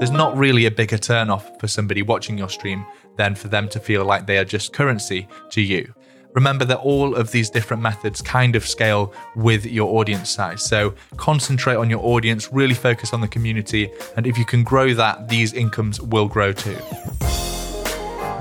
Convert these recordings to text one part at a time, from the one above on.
there's not really a bigger turnoff for somebody watching your stream than for them to feel like they are just currency to you. Remember that all of these different methods kind of scale with your audience size. So concentrate on your audience, really focus on the community, and if you can grow that, these incomes will grow too.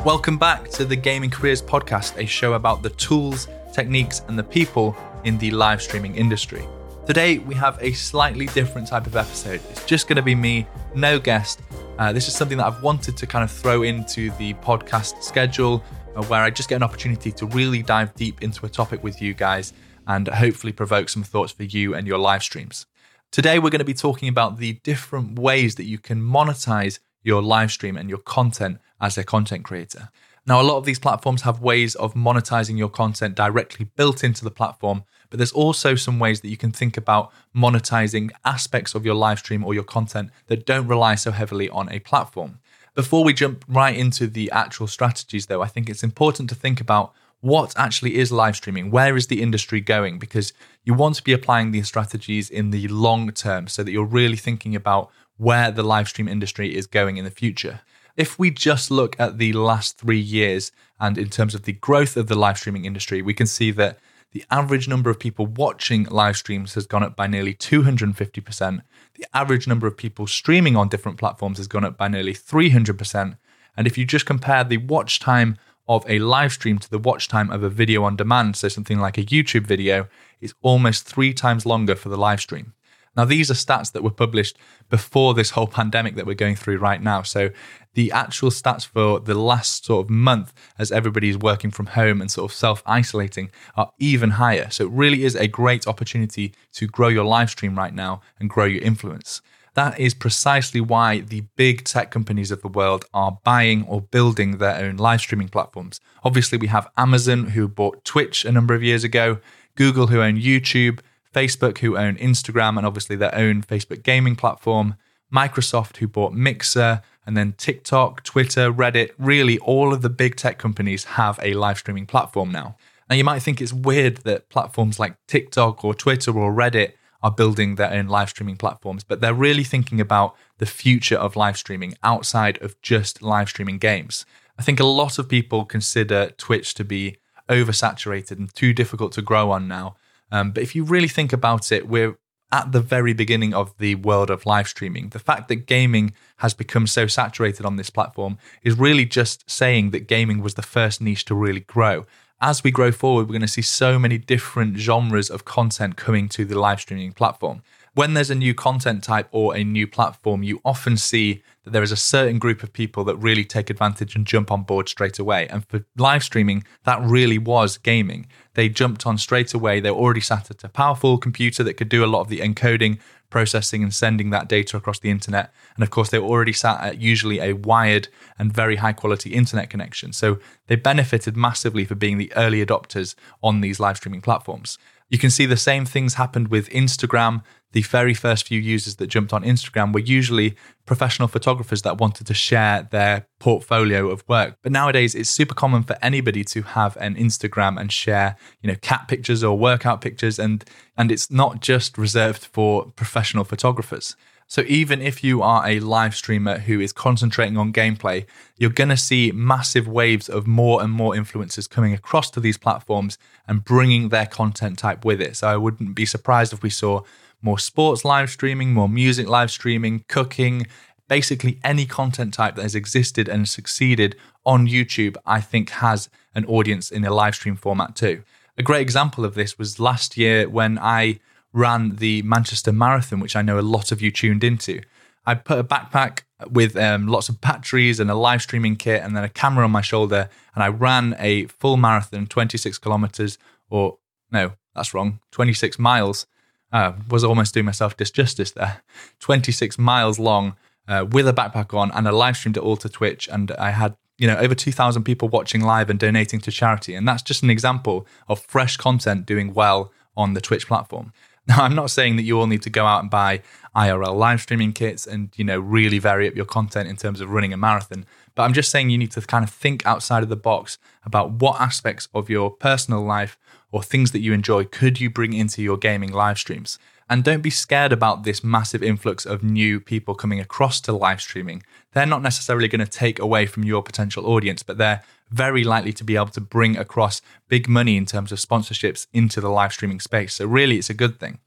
Welcome back to the Gaming Careers Podcast, a show about the tools, techniques, and the people in the live streaming industry. Today, we have a slightly different type of episode. It's just going to be me, no guest. Uh, this is something that I've wanted to kind of throw into the podcast schedule uh, where I just get an opportunity to really dive deep into a topic with you guys and hopefully provoke some thoughts for you and your live streams. Today, we're going to be talking about the different ways that you can monetize your live stream and your content as a content creator. Now, a lot of these platforms have ways of monetizing your content directly built into the platform, but there's also some ways that you can think about monetizing aspects of your live stream or your content that don't rely so heavily on a platform. Before we jump right into the actual strategies, though, I think it's important to think about what actually is live streaming? Where is the industry going? Because you want to be applying these strategies in the long term so that you're really thinking about where the live stream industry is going in the future. If we just look at the last three years and in terms of the growth of the live streaming industry, we can see that the average number of people watching live streams has gone up by nearly 250%. The average number of people streaming on different platforms has gone up by nearly 300%. And if you just compare the watch time of a live stream to the watch time of a video on demand, so something like a YouTube video, it's almost three times longer for the live stream. Now, these are stats that were published before this whole pandemic that we're going through right now. So, the actual stats for the last sort of month, as everybody's working from home and sort of self isolating, are even higher. So, it really is a great opportunity to grow your live stream right now and grow your influence. That is precisely why the big tech companies of the world are buying or building their own live streaming platforms. Obviously, we have Amazon, who bought Twitch a number of years ago, Google, who own YouTube, Facebook, who own Instagram and obviously their own Facebook gaming platform, Microsoft, who bought Mixer, and then TikTok, Twitter, Reddit. Really, all of the big tech companies have a live streaming platform now. Now, you might think it's weird that platforms like TikTok or Twitter or Reddit are building their own live streaming platforms, but they're really thinking about the future of live streaming outside of just live streaming games. I think a lot of people consider Twitch to be oversaturated and too difficult to grow on now. Um, but if you really think about it, we're at the very beginning of the world of live streaming. The fact that gaming has become so saturated on this platform is really just saying that gaming was the first niche to really grow. As we grow forward, we're going to see so many different genres of content coming to the live streaming platform when there's a new content type or a new platform, you often see that there is a certain group of people that really take advantage and jump on board straight away. And for live streaming, that really was gaming. They jumped on straight away. They already sat at a powerful computer that could do a lot of the encoding, processing, and sending that data across the internet. And of course, they already sat at usually a wired and very high quality internet connection. So they benefited massively for being the early adopters on these live streaming platforms. You can see the same things happened with Instagram. The very first few users that jumped on Instagram were usually professional photographers that wanted to share their portfolio of work. But nowadays, it's super common for anybody to have an Instagram and share, you know, cat pictures or workout pictures, and and it's not just reserved for professional photographers. So even if you are a live streamer who is concentrating on gameplay, you're going to see massive waves of more and more influencers coming across to these platforms and bringing their content type with it. So I wouldn't be surprised if we saw more sports live streaming, more music live streaming, cooking, basically any content type that has existed and succeeded on YouTube, I think has an audience in a live stream format too. A great example of this was last year when I ran the Manchester Marathon, which I know a lot of you tuned into. I put a backpack with um, lots of batteries and a live streaming kit and then a camera on my shoulder. And I ran a full marathon, 26 kilometers, or no, that's wrong, 26 miles. Uh, was almost doing myself disjustice there. 26 miles long uh, with a backpack on and I live streamed it all to Twitch. And I had, you know, over 2,000 people watching live and donating to charity. And that's just an example of fresh content doing well on the Twitch platform. Now, I'm not saying that you all need to go out and buy IRL live streaming kits and, you know, really vary up your content in terms of running a marathon. But I'm just saying you need to kind of think outside of the box about what aspects of your personal life or things that you enjoy could you bring into your gaming live streams. And don't be scared about this massive influx of new people coming across to live streaming. They're not necessarily going to take away from your potential audience, but they're very likely to be able to bring across big money in terms of sponsorships into the live streaming space. So, really, it's a good thing.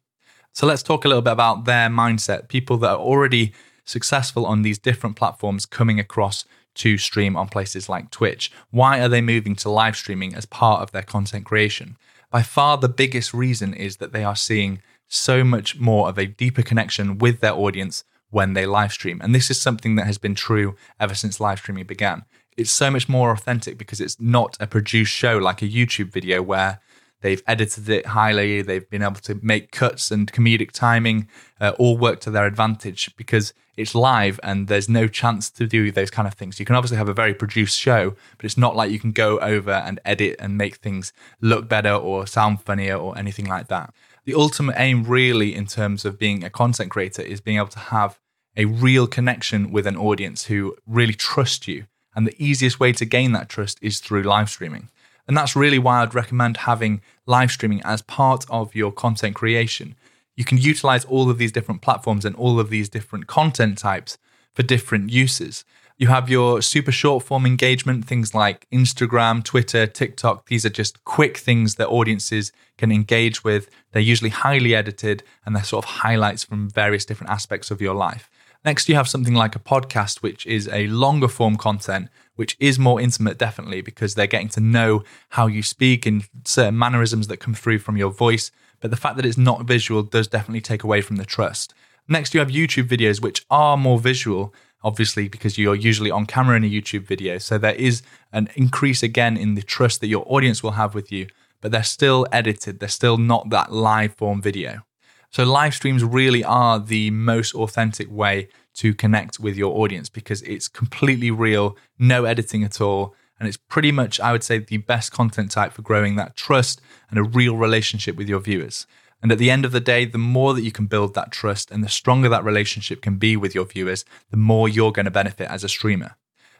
So, let's talk a little bit about their mindset. People that are already successful on these different platforms coming across to stream on places like Twitch. Why are they moving to live streaming as part of their content creation? By far, the biggest reason is that they are seeing so much more of a deeper connection with their audience when they live stream. And this is something that has been true ever since live streaming began. It's so much more authentic because it's not a produced show like a YouTube video where they've edited it highly, they've been able to make cuts and comedic timing uh, all work to their advantage because it's live and there's no chance to do those kind of things. You can obviously have a very produced show, but it's not like you can go over and edit and make things look better or sound funnier or anything like that the ultimate aim, really, in terms of being a content creator, is being able to have a real connection with an audience who really trust you. And the easiest way to gain that trust is through live streaming. And that's really why I'd recommend having live streaming as part of your content creation. You can utilize all of these different platforms and all of these different content types for different uses. You have your super short form engagement, things like Instagram, Twitter, TikTok. These are just quick things that audiences can engage with. They're usually highly edited and they're sort of highlights from various different aspects of your life. Next, you have something like a podcast, which is a longer form content, which is more intimate, definitely, because they're getting to know how you speak and certain mannerisms that come through from your voice. But the fact that it's not visual does definitely take away from the trust. Next, you have YouTube videos, which are more visual, obviously because you're usually on camera in a YouTube video. So there is an increase again in the trust that your audience will have with you, but they're still edited. They're still not that live form video. So live streams really are the most authentic way to connect with your audience because it's completely real, no editing at all. And it's pretty much, I would say, the best content type for growing that trust and a real relationship with your viewers. And at the end of the day, the more that you can build that trust and the stronger that relationship can be with your viewers, the more you're going to benefit as a streamer.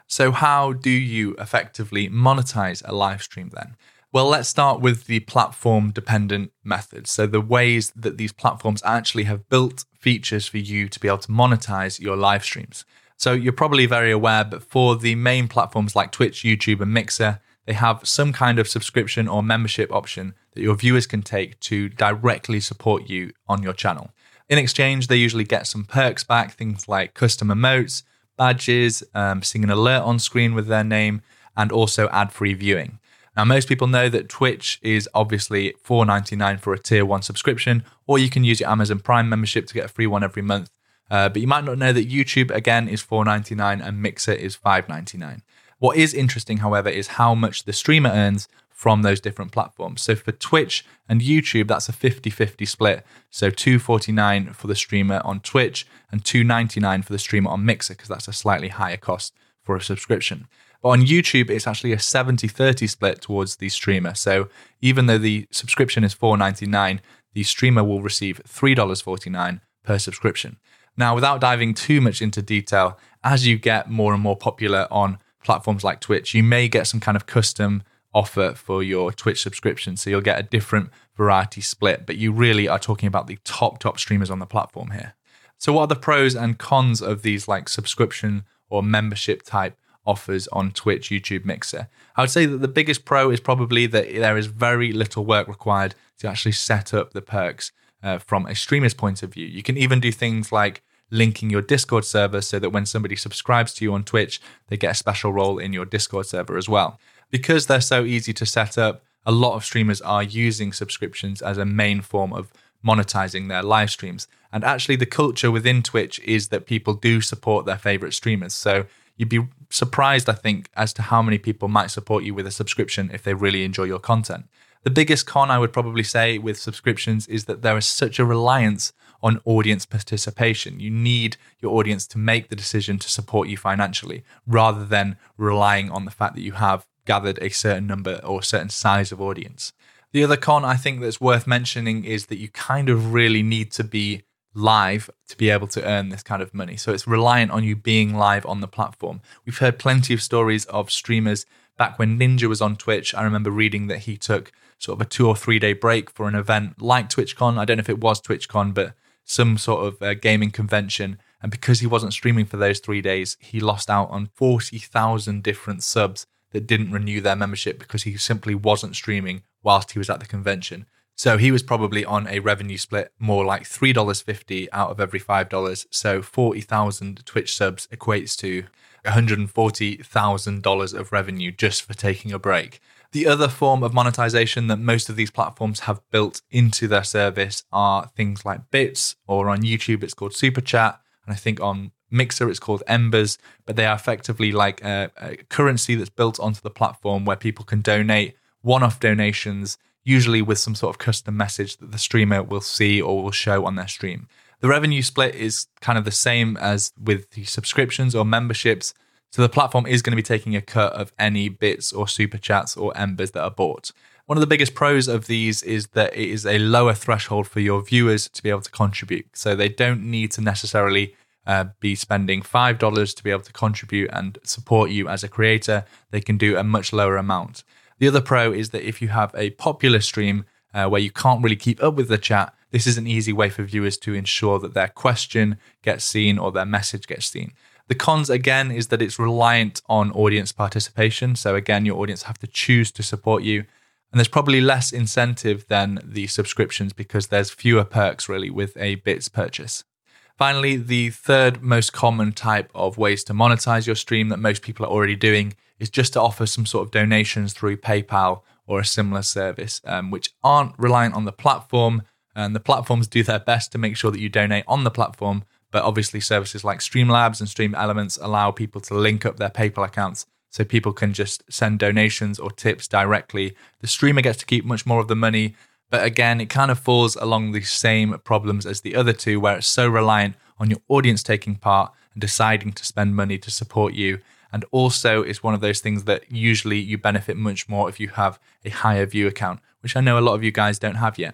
So, how do you effectively monetize a live stream then? Well, let's start with the platform dependent methods. So, the ways that these platforms actually have built features for you to be able to monetize your live streams. So, you're probably very aware, but for the main platforms like Twitch, YouTube, and Mixer, they have some kind of subscription or membership option that your viewers can take to directly support you on your channel. In exchange, they usually get some perks back, things like custom emotes, badges, um, seeing an alert on screen with their name, and also ad free viewing. Now, most people know that Twitch is obviously $4.99 for a tier one subscription, or you can use your Amazon Prime membership to get a free one every month. Uh, but you might not know that YouTube again is $4.99 and Mixer is $5.99. What is interesting, however, is how much the streamer earns from those different platforms. So for Twitch and YouTube, that's a 50-50 split. So 249 for the streamer on Twitch and 299 for the streamer on Mixer because that's a slightly higher cost for a subscription. But on YouTube, it's actually a 70-30 split towards the streamer. So even though the subscription is 4.99, the streamer will receive $3.49 per subscription. Now, without diving too much into detail, as you get more and more popular on platforms like Twitch, you may get some kind of custom offer for your Twitch subscription. So you'll get a different variety split, but you really are talking about the top, top streamers on the platform here. So, what are the pros and cons of these like subscription or membership type offers on Twitch, YouTube, Mixer? I would say that the biggest pro is probably that there is very little work required to actually set up the perks uh, from a streamer's point of view. You can even do things like linking your Discord server so that when somebody subscribes to you on Twitch, they get a special role in your Discord server as well. Because they're so easy to set up, a lot of streamers are using subscriptions as a main form of monetizing their live streams. And actually, the culture within Twitch is that people do support their favorite streamers. So you'd be surprised, I think, as to how many people might support you with a subscription if they really enjoy your content. The biggest con I would probably say with subscriptions is that there is such a reliance on audience participation. You need your audience to make the decision to support you financially rather than relying on the fact that you have gathered a certain number or a certain size of audience. The other con I think that's worth mentioning is that you kind of really need to be live to be able to earn this kind of money. So it's reliant on you being live on the platform. We've heard plenty of stories of streamers back when Ninja was on Twitch. I remember reading that he took sort of a two or three day break for an event like TwitchCon. I don't know if it was TwitchCon, but some sort of uh, gaming convention. And because he wasn't streaming for those three days, he lost out on 40,000 different subs that didn't renew their membership because he simply wasn't streaming whilst he was at the convention. So he was probably on a revenue split more like $3.50 out of every $5. So 40,000 Twitch subs equates to $140,000 of revenue just for taking a break. The other form of monetization that most of these platforms have built into their service are things like bits, or on YouTube, it's called Super Chat. And I think on Mixer, it's called Embers, but they are effectively like a, a currency that's built onto the platform where people can donate one off donations, usually with some sort of custom message that the streamer will see or will show on their stream. The revenue split is kind of the same as with the subscriptions or memberships. So the platform is going to be taking a cut of any bits or super chats or embers that are bought. One of the biggest pros of these is that it is a lower threshold for your viewers to be able to contribute. So they don't need to necessarily uh, be spending $5 to be able to contribute and support you as a creator. They can do a much lower amount. The other pro is that if you have a popular stream uh, where you can't really keep up with the chat, this is an easy way for viewers to ensure that their question gets seen or their message gets seen. The cons, again, is that it's reliant on audience participation. So, again, your audience have to choose to support you. And there's probably less incentive than the subscriptions because there's fewer perks really with a bits purchase. Finally, the third most common type of ways to monetize your stream that most people are already doing is just to offer some sort of donations through PayPal or a similar service, um, which aren't reliant on the platform. And the platforms do their best to make sure that you donate on the platform, but obviously, services like Streamlabs and StreamElements allow people to link up their PayPal accounts so people can just send donations or tips directly. The streamer gets to keep much more of the money, but again, it kind of falls along the same problems as the other two, where it's so reliant on your audience taking part and deciding to spend money to support you. And also, it's one of those things that usually you benefit much more if you have a higher view account, which I know a lot of you guys don't have yet.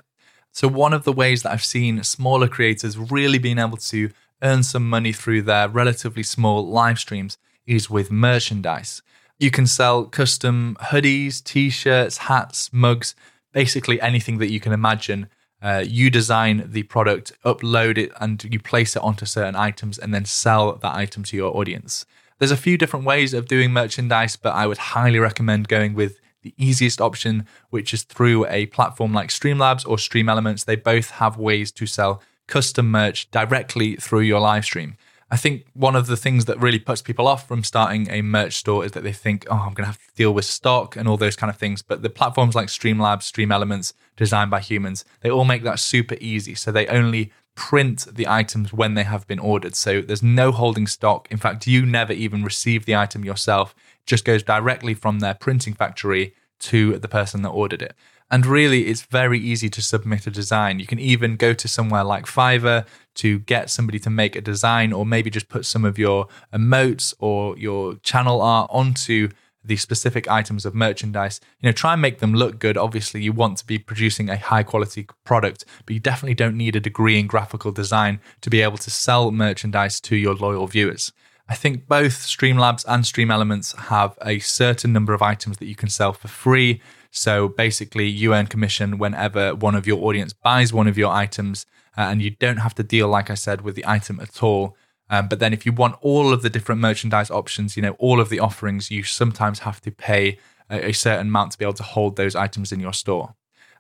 So, one of the ways that I've seen smaller creators really being able to earn some money through their relatively small live streams is with merchandise. You can sell custom hoodies, t shirts, hats, mugs, basically anything that you can imagine. Uh, you design the product, upload it, and you place it onto certain items and then sell that item to your audience. There's a few different ways of doing merchandise, but I would highly recommend going with the easiest option, which is through a platform like Streamlabs or StreamElements. They both have ways to sell custom merch directly through your live stream. I think one of the things that really puts people off from starting a merch store is that they think, oh, I'm going to have to deal with stock and all those kind of things. But the platforms like Streamlabs, StreamElements, designed by humans, they all make that super easy. So they only print the items when they have been ordered. So there's no holding stock. In fact, you never even receive the item yourself. It just goes directly from their printing factory to the person that ordered it. And really, it's very easy to submit a design. You can even go to somewhere like Fiverr to get somebody to make a design, or maybe just put some of your emotes or your channel art onto the specific items of merchandise. You know, try and make them look good. Obviously, you want to be producing a high quality product, but you definitely don't need a degree in graphical design to be able to sell merchandise to your loyal viewers. I think both Streamlabs and StreamElements have a certain number of items that you can sell for free. So basically, you earn commission whenever one of your audience buys one of your items, uh, and you don't have to deal, like I said, with the item at all. Um, but then, if you want all of the different merchandise options, you know, all of the offerings, you sometimes have to pay a, a certain amount to be able to hold those items in your store.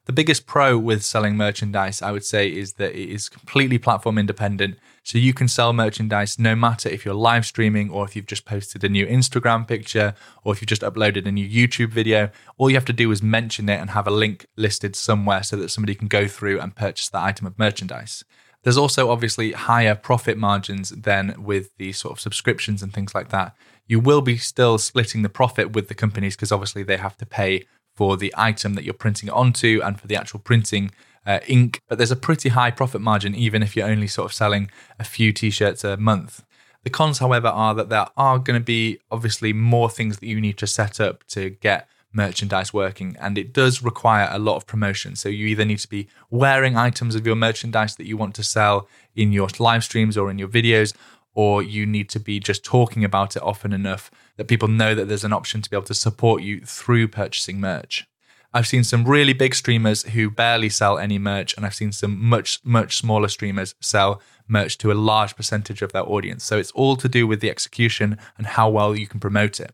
The biggest pro with selling merchandise, I would say, is that it is completely platform independent. So you can sell merchandise no matter if you're live streaming or if you've just posted a new Instagram picture or if you've just uploaded a new YouTube video. All you have to do is mention it and have a link listed somewhere so that somebody can go through and purchase that item of merchandise. There's also obviously higher profit margins than with the sort of subscriptions and things like that. You will be still splitting the profit with the companies because obviously they have to pay for the item that you're printing onto and for the actual printing uh, ink. But there's a pretty high profit margin, even if you're only sort of selling a few t shirts a month. The cons, however, are that there are going to be obviously more things that you need to set up to get merchandise working, and it does require a lot of promotion. So you either need to be wearing items of your merchandise that you want to sell in your live streams or in your videos, or you need to be just talking about it often enough that people know that there's an option to be able to support you through purchasing merch. I've seen some really big streamers who barely sell any merch, and I've seen some much, much smaller streamers sell merch to a large percentage of their audience. So it's all to do with the execution and how well you can promote it.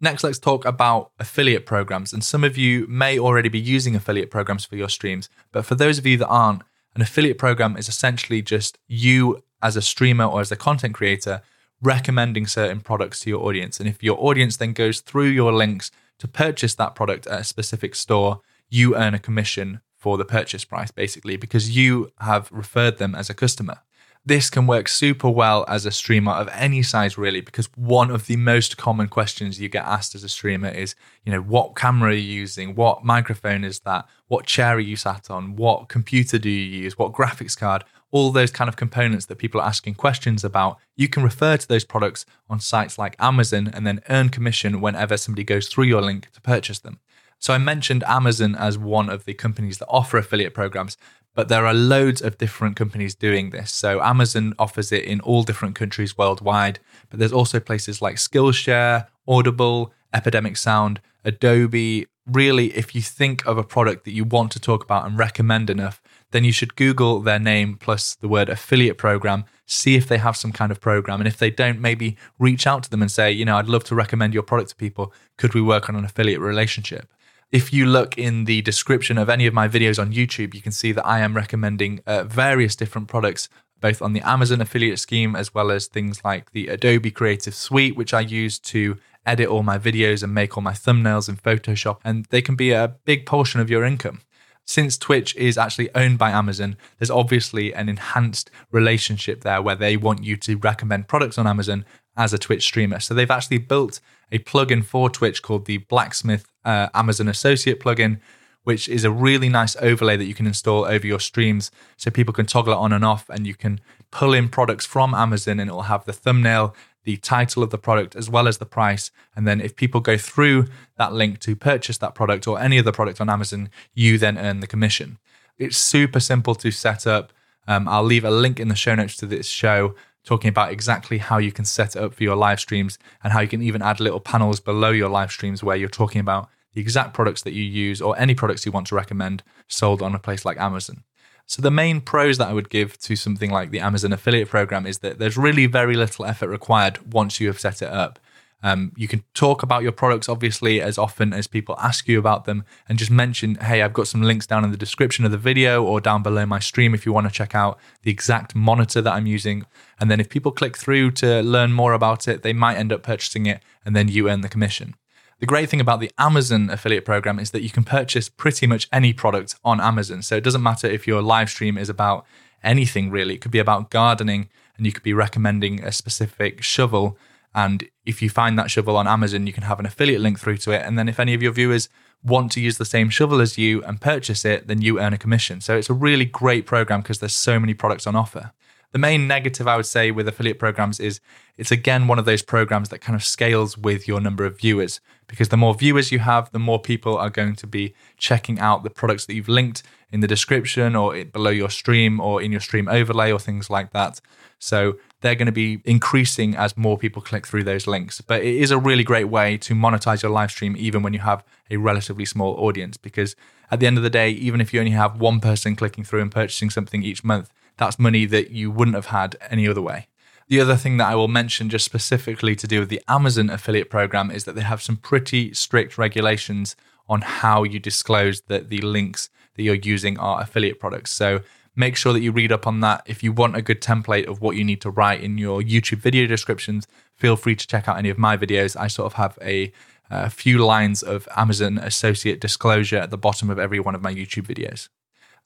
Next, let's talk about affiliate programs. And some of you may already be using affiliate programs for your streams, but for those of you that aren't, an affiliate program is essentially just you as a streamer or as a content creator recommending certain products to your audience. And if your audience then goes through your links to purchase that product at a specific store, you earn a commission for the purchase price, basically, because you have referred them as a customer. This can work super well as a streamer of any size, really, because one of the most common questions you get asked as a streamer is, you know, what camera are you using? What microphone is that? What chair are you sat on? What computer do you use? What graphics card? All those kind of components that people are asking questions about. You can refer to those products on sites like Amazon and then earn commission whenever somebody goes through your link to purchase them. So I mentioned Amazon as one of the companies that offer affiliate programs, but there are loads of different companies doing this. So Amazon offers it in all different countries worldwide, but there's also places like Skillshare, Audible, Epidemic Sound, Adobe. Really, if you think of a product that you want to talk about and recommend enough, then you should Google their name plus the word affiliate program, see if they have some kind of program. And if they don't, maybe reach out to them and say, you know, I'd love to recommend your product to people. Could we work on an affiliate relationship? If you look in the description of any of my videos on YouTube, you can see that I am recommending uh, various different products, both on the Amazon affiliate scheme as well as things like the Adobe Creative Suite, which I use to edit all my videos and make all my thumbnails in Photoshop. And they can be a big portion of your income. Since Twitch is actually owned by Amazon, there's obviously an enhanced relationship there where they want you to recommend products on Amazon as a Twitch streamer. So they've actually built a plugin for Twitch called the Blacksmith uh, Amazon Associate plugin, which is a really nice overlay that you can install over your streams so people can toggle it on and off and you can pull in products from Amazon and it will have the thumbnail, the title of the product, as well as the price. And then if people go through that link to purchase that product or any other product on Amazon, you then earn the commission. It's super simple to set up. Um, I'll leave a link in the show notes to this show talking about exactly how you can set it up for your live streams and how you can even add little panels below your live streams where you're talking about the exact products that you use or any products you want to recommend sold on a place like Amazon. So, the main pros that I would give to something like the Amazon affiliate program is that there's really very little effort required once you have set it up. Um, you can talk about your products, obviously, as often as people ask you about them, and just mention, hey, I've got some links down in the description of the video or down below my stream if you want to check out the exact monitor that I'm using. And then if people click through to learn more about it, they might end up purchasing it, and then you earn the commission. The great thing about the Amazon affiliate program is that you can purchase pretty much any product on Amazon. So it doesn't matter if your live stream is about anything really. It could be about gardening and you could be recommending a specific shovel and if you find that shovel on Amazon, you can have an affiliate link through to it. And then if any of your viewers want to use the same shovel as you and purchase it, then you earn a commission. So it's a really great program because there's so many products on offer. The main negative I would say with affiliate programs is it's again one of those programs that kind of scales with your number of viewers because the more viewers you have, the more people are going to be checking out the products that you've linked in the description or below your stream or in your stream overlay or things like that. So they're going to be increasing as more people click through those links. But it is a really great way to monetize your live stream, even when you have a relatively small audience. Because at the end of the day, even if you only have one person clicking through and purchasing something each month, that's money that you wouldn't have had any other way. The other thing that I will mention, just specifically to do with the Amazon affiliate program, is that they have some pretty strict regulations on how you disclose that the links that you're using are affiliate products. So make sure that you read up on that. If you want a good template of what you need to write in your YouTube video descriptions, feel free to check out any of my videos. I sort of have a, a few lines of Amazon associate disclosure at the bottom of every one of my YouTube videos.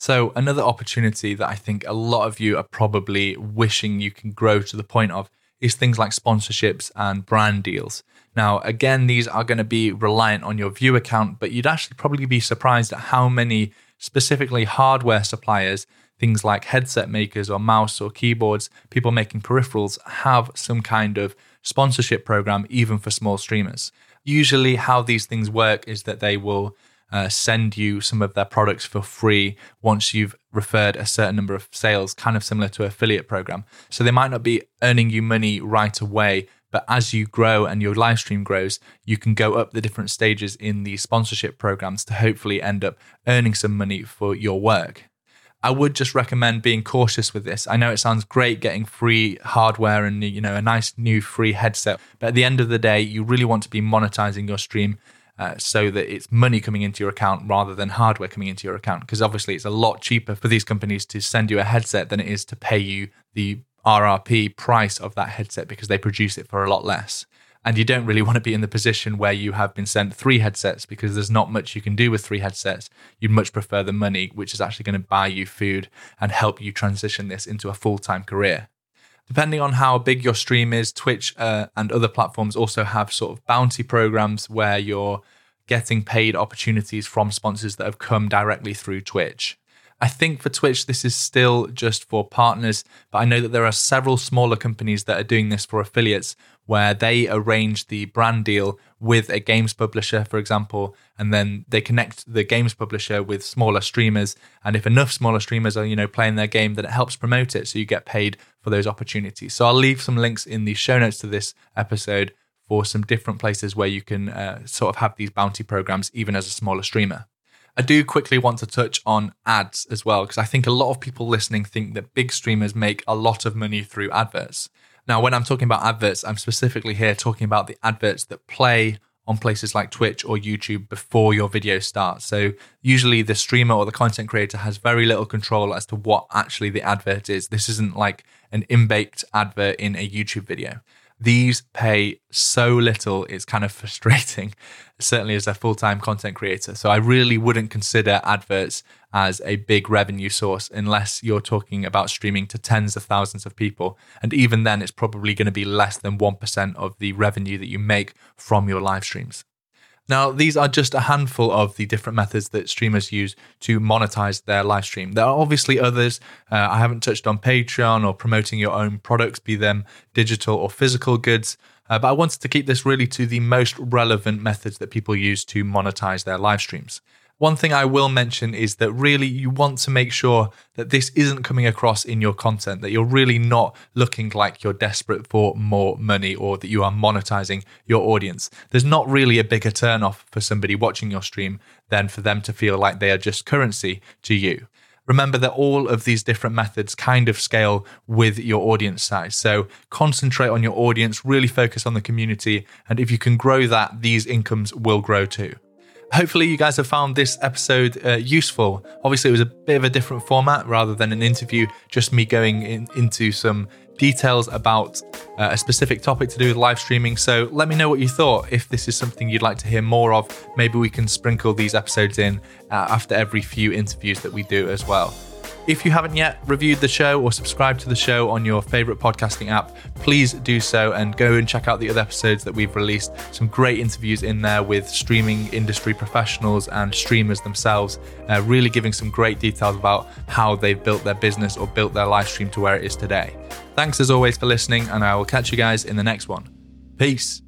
So, another opportunity that I think a lot of you are probably wishing you can grow to the point of is things like sponsorships and brand deals. Now, again, these are going to be reliant on your view account, but you'd actually probably be surprised at how many specifically hardware suppliers, things like headset makers or mouse or keyboards, people making peripherals, have some kind of sponsorship program, even for small streamers. Usually, how these things work is that they will uh, send you some of their products for free once you've referred a certain number of sales, kind of similar to affiliate program. So they might not be earning you money right away, But as you grow and your live stream grows, you can go up the different stages in the sponsorship programs to hopefully end up earning some money for your work. I would just recommend being cautious with this. I know it sounds great getting free hardware and you know a nice new free headset, but at the end of the day, you really want to be monetizing your stream uh, so that it's money coming into your account rather than hardware coming into your account. Because obviously, it's a lot cheaper for these companies to send you a headset than it is to pay you the RRP price of that headset because they produce it for a lot less. And you don't really want to be in the position where you have been sent three headsets because there's not much you can do with three headsets. You'd much prefer the money, which is actually going to buy you food and help you transition this into a full time career. Depending on how big your stream is, Twitch uh, and other platforms also have sort of bounty programs where you're getting paid opportunities from sponsors that have come directly through Twitch. I think for Twitch, this is still just for partners, but I know that there are several smaller companies that are doing this for affiliates where they arrange the brand deal with a games publisher, for example, and then they connect the games publisher with smaller streamers. And if enough smaller streamers are, you know, playing their game, then it helps promote it. So you get paid for those opportunities. So I'll leave some links in the show notes to this episode for some different places where you can uh, sort of have these bounty programs, even as a smaller streamer. I do quickly want to touch on ads as well, because I think a lot of people listening think that big streamers make a lot of money through adverts. Now, when I'm talking about adverts, I'm specifically here talking about the adverts that play on places like Twitch or YouTube before your video starts. So, usually the streamer or the content creator has very little control as to what actually the advert is. This isn't like an in baked advert in a YouTube video. These pay so little, it's kind of frustrating, certainly as a full time content creator. So I really wouldn't consider adverts as a big revenue source unless you're talking about streaming to tens of thousands of people. And even then, it's probably going to be less than 1% of the revenue that you make from your live streams. Now, these are just a handful of the different methods that streamers use to monetize their live stream. There are obviously others. Uh, I haven't touched on Patreon or promoting your own products, be them digital or physical goods. Uh, but I wanted to keep this really to the most relevant methods that people use to monetize their live streams. One thing I will mention is that really you want to make sure that this isn't coming across in your content, that you're really not looking like you're desperate for more money or that you are monetizing your audience. There's not really a bigger turnoff for somebody watching your stream than for them to feel like they are just currency to you remember that all of these different methods kind of scale with your audience size. So concentrate on your audience, really focus on the community. And if you can grow that, these incomes will grow too. Hopefully, you guys have found this episode uh, useful. Obviously, it was a bit of a different format rather than an interview, just me going in, into some details about uh, a specific topic to do with live streaming. So let me know what you thought. If this is something you'd like to hear more of, maybe we can sprinkle these episodes in uh, after every few interviews that we do as well. If you haven't yet reviewed the show or subscribed to the show on your favorite podcasting app, please do so and go and check out the other episodes that we've released. Some great interviews in there with streaming industry professionals and streamers themselves, uh, really giving some great details about how they've built their business or built their live stream to where it is today. Thanks as always for listening, and I will catch you guys in the next one. Peace.